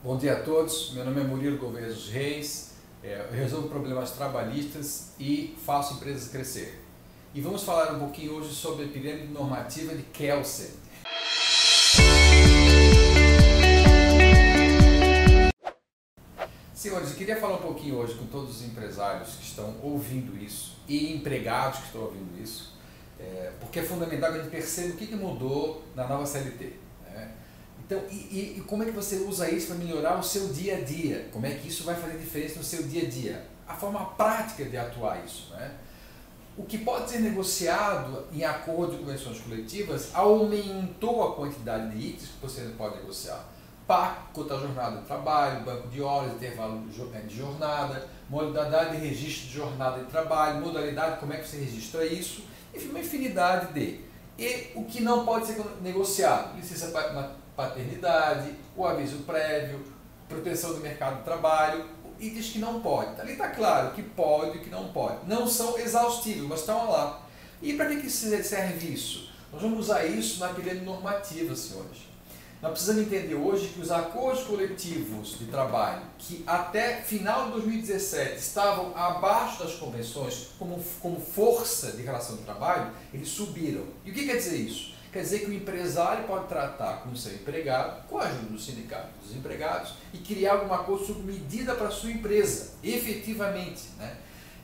Bom dia a todos, meu nome é Murilo Gouveia dos Reis, é, eu resolvo problemas trabalhistas e faço empresas crescer. E vamos falar um pouquinho hoje sobre a pirâmide normativa de Kelsen. Senhores, eu queria falar um pouquinho hoje com todos os empresários que estão ouvindo isso e empregados que estão ouvindo isso, é, porque é fundamental que a gente perceba o que mudou na nova CLT. Então, e, e, e, como é que você usa isso para melhorar o seu dia a dia? Como é que isso vai fazer diferença no seu dia a dia? A forma prática de atuar isso. Né? O que pode ser negociado em acordo de convenções coletivas aumentou a quantidade de itens que você pode negociar. PAC, cota jornada de trabalho, banco de horas, intervalo de jornada, modalidade de registro de jornada de trabalho, modalidade, como é que você registra isso, enfim, uma infinidade de. E o que não pode ser negociado? Licença paternidade, o aviso prévio, proteção do mercado de trabalho, itens que não pode. Ali está claro que pode e que não pode. Não são exaustivos, mas estão lá. E para que, que serve isso? Nós vamos usar isso na pirâmide normativa, senhores. Nós precisamos entender hoje que os acordos coletivos de trabalho, que até final de 2017 estavam abaixo das convenções como, como força de relação de trabalho, eles subiram. E o que quer dizer isso? Quer dizer que o empresário pode tratar com o seu empregado, com a ajuda do sindicato dos empregados, e criar alguma coisa sob medida para a sua empresa, efetivamente. Né?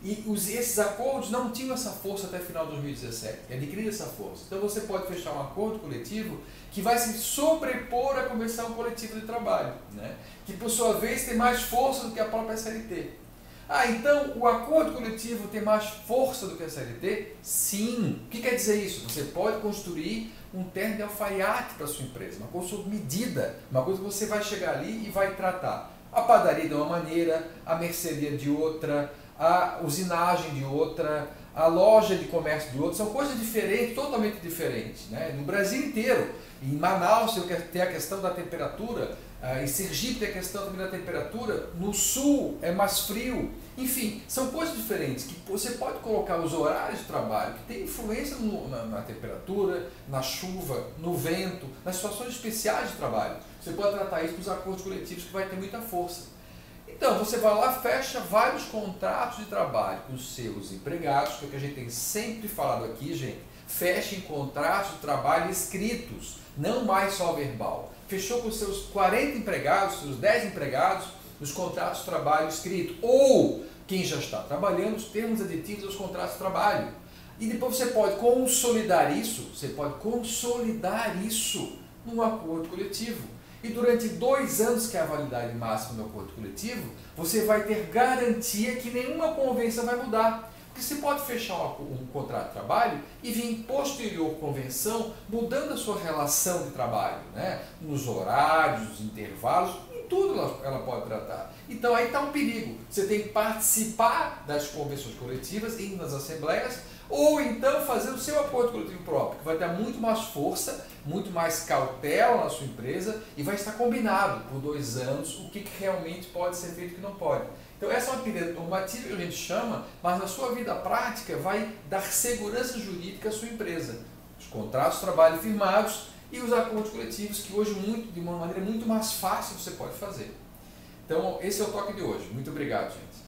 E os, esses acordos não tinham essa força até final de 2017, é adquirir essa força. Então você pode fechar um acordo coletivo que vai se sobrepor à convenção coletiva de trabalho, né? que por sua vez tem mais força do que a própria SLT. Ah, então o acordo coletivo tem mais força do que a CLT? Sim. O que quer dizer isso? Você pode construir um terno de alfaiate para sua empresa, uma coisa sob medida, uma coisa que você vai chegar ali e vai tratar. A padaria de uma maneira, a mercearia de outra, a usinagem de outra, a loja de comércio de outra, são coisas diferentes, totalmente diferentes. Né? No Brasil inteiro, em Manaus tem a questão da temperatura, ah, em Sergipe tem a questão também da temperatura, no sul é mais frio. Enfim, são coisas diferentes que você pode colocar os horários de trabalho que tem influência no, na, na, temperatura, na chuva, no vento, nas situações especiais de trabalho. Você pode tratar isso com os acordos coletivos que vai ter muita força. Então, você vai lá, fecha vários contratos de trabalho com os seus empregados, que é o que a gente tem sempre falado aqui, gente. Feche contratos de trabalho escritos, não mais só verbal fechou com seus 40 empregados, seus 10 empregados, os contratos de trabalho escrito, ou quem já está trabalhando, os termos aditivos aos contratos de trabalho. E depois você pode consolidar isso, você pode consolidar isso num acordo coletivo. E durante dois anos, que é a validade máxima do acordo coletivo, você vai ter garantia que nenhuma convenção vai mudar. Porque você pode fechar um, contrato de trabalho e vir posterior convenção mudando a sua relação de trabalho, né? nos horários, nos intervalos, em tudo ela, ela pode tratar. Então aí está um perigo. Você tem que participar das convenções coletivas, ir nas assembleias, ou então fazer o seu acordo coletivo próprio, que vai dar muito mais força, muito mais cautela na sua empresa e vai estar combinado por dois anos o que, realmente pode ser feito e o que não pode. Então essa é uma pirâmide normativa que a gente chama, mas na sua vida prática vai dar segurança jurídica à sua empresa. Os contratos de trabalho firmados e os acordos coletivos que hoje muito, de uma maneira muito mais fácil você pode fazer. Então esse é o toque de hoje. Muito obrigado, gente.